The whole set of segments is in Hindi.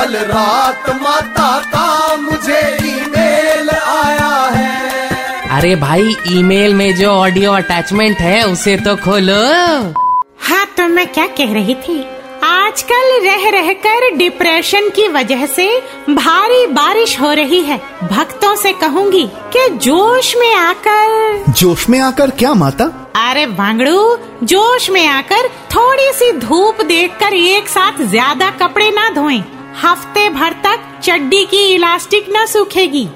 कल रात माता का मुझे ईमेल आया है। अरे भाई ईमेल में जो ऑडियो अटैचमेंट है उसे तो खोलो। हाँ तो मैं क्या कह रही थी? आजकल रह रहकर डिप्रेशन की वजह से भारी बारिश हो रही है। भक्तों से कहूँगी कि जोश में आकर जोश में आकर क्या माता? अरे वांगड़ू जोश में आकर थोड़ी सी धूप देखकर एक साथ ज़्यादा कपड़े ना धोएँ। हफ़्ते भर तक चड्डी की इलास्टिक न सूखेगी।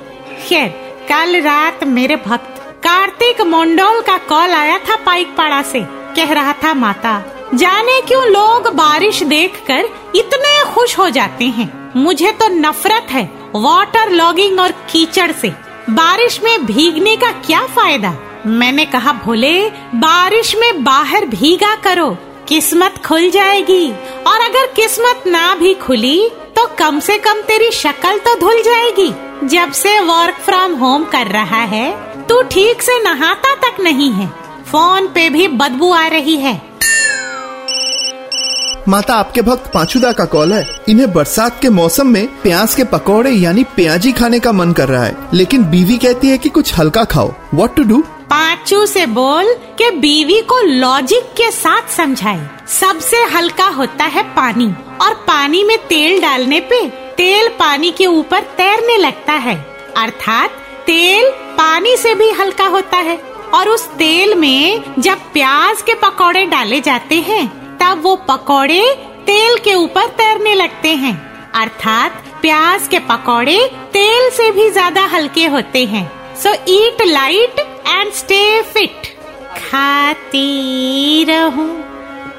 खैर, कल रात मेरे भक्त कार्तिक मोंडोल का कॉल आया था पाइक पाड़ा से। कह रहा था, माता, जाने क्यों लोग बारिश देखकर इतने खुश हो जाते हैं? मुझे तो नफरत है वाटर लॉगिंग और कीचड़ से। बारिश में भीगने का क्या फ़ायदा? मैंने कहा, भोले, बारिश में बाहर भीगा करो। किस्मत खुल जाएगी। और अगर किस्मत ना भी खुली तो कम से कम तेरी शक्ल तो धुल जाएगी। जब से वर्क फ्रॉम होम कर रहा है तू ठीक से नहाता तक नहीं है। फ़ोन पे भी बदबू आ रही है। माता आपके भक्त पांचुदा का कॉल है। इन्हें बरसात के मौसम में प्याज के पकौड़े यानी प्याजी खाने का मन कर रहा है। लेकिन बीवी कहती है कि कुछ हल्का खाओ। व्हाट टू डू पांचू से बोल के बीवी को लॉजिक के साथ समझाए। सबसे हल्का होता है पानी। और पानी में तेल डालने पे तेल पानी के ऊपर तैरने लगता है। अर्थात तेल पानी से भी हल्का होता है। और उस तेल में जब प्याज के पकौड़े डाले जाते हैं, तब वो पकौड़े तेल के ऊपर तैरने लगते हैं। अर्थात प्याज के पकौड़े तेल से भी ज़्यादा हल्के होते हैं। So eat light and stay fit खाती रहूँ।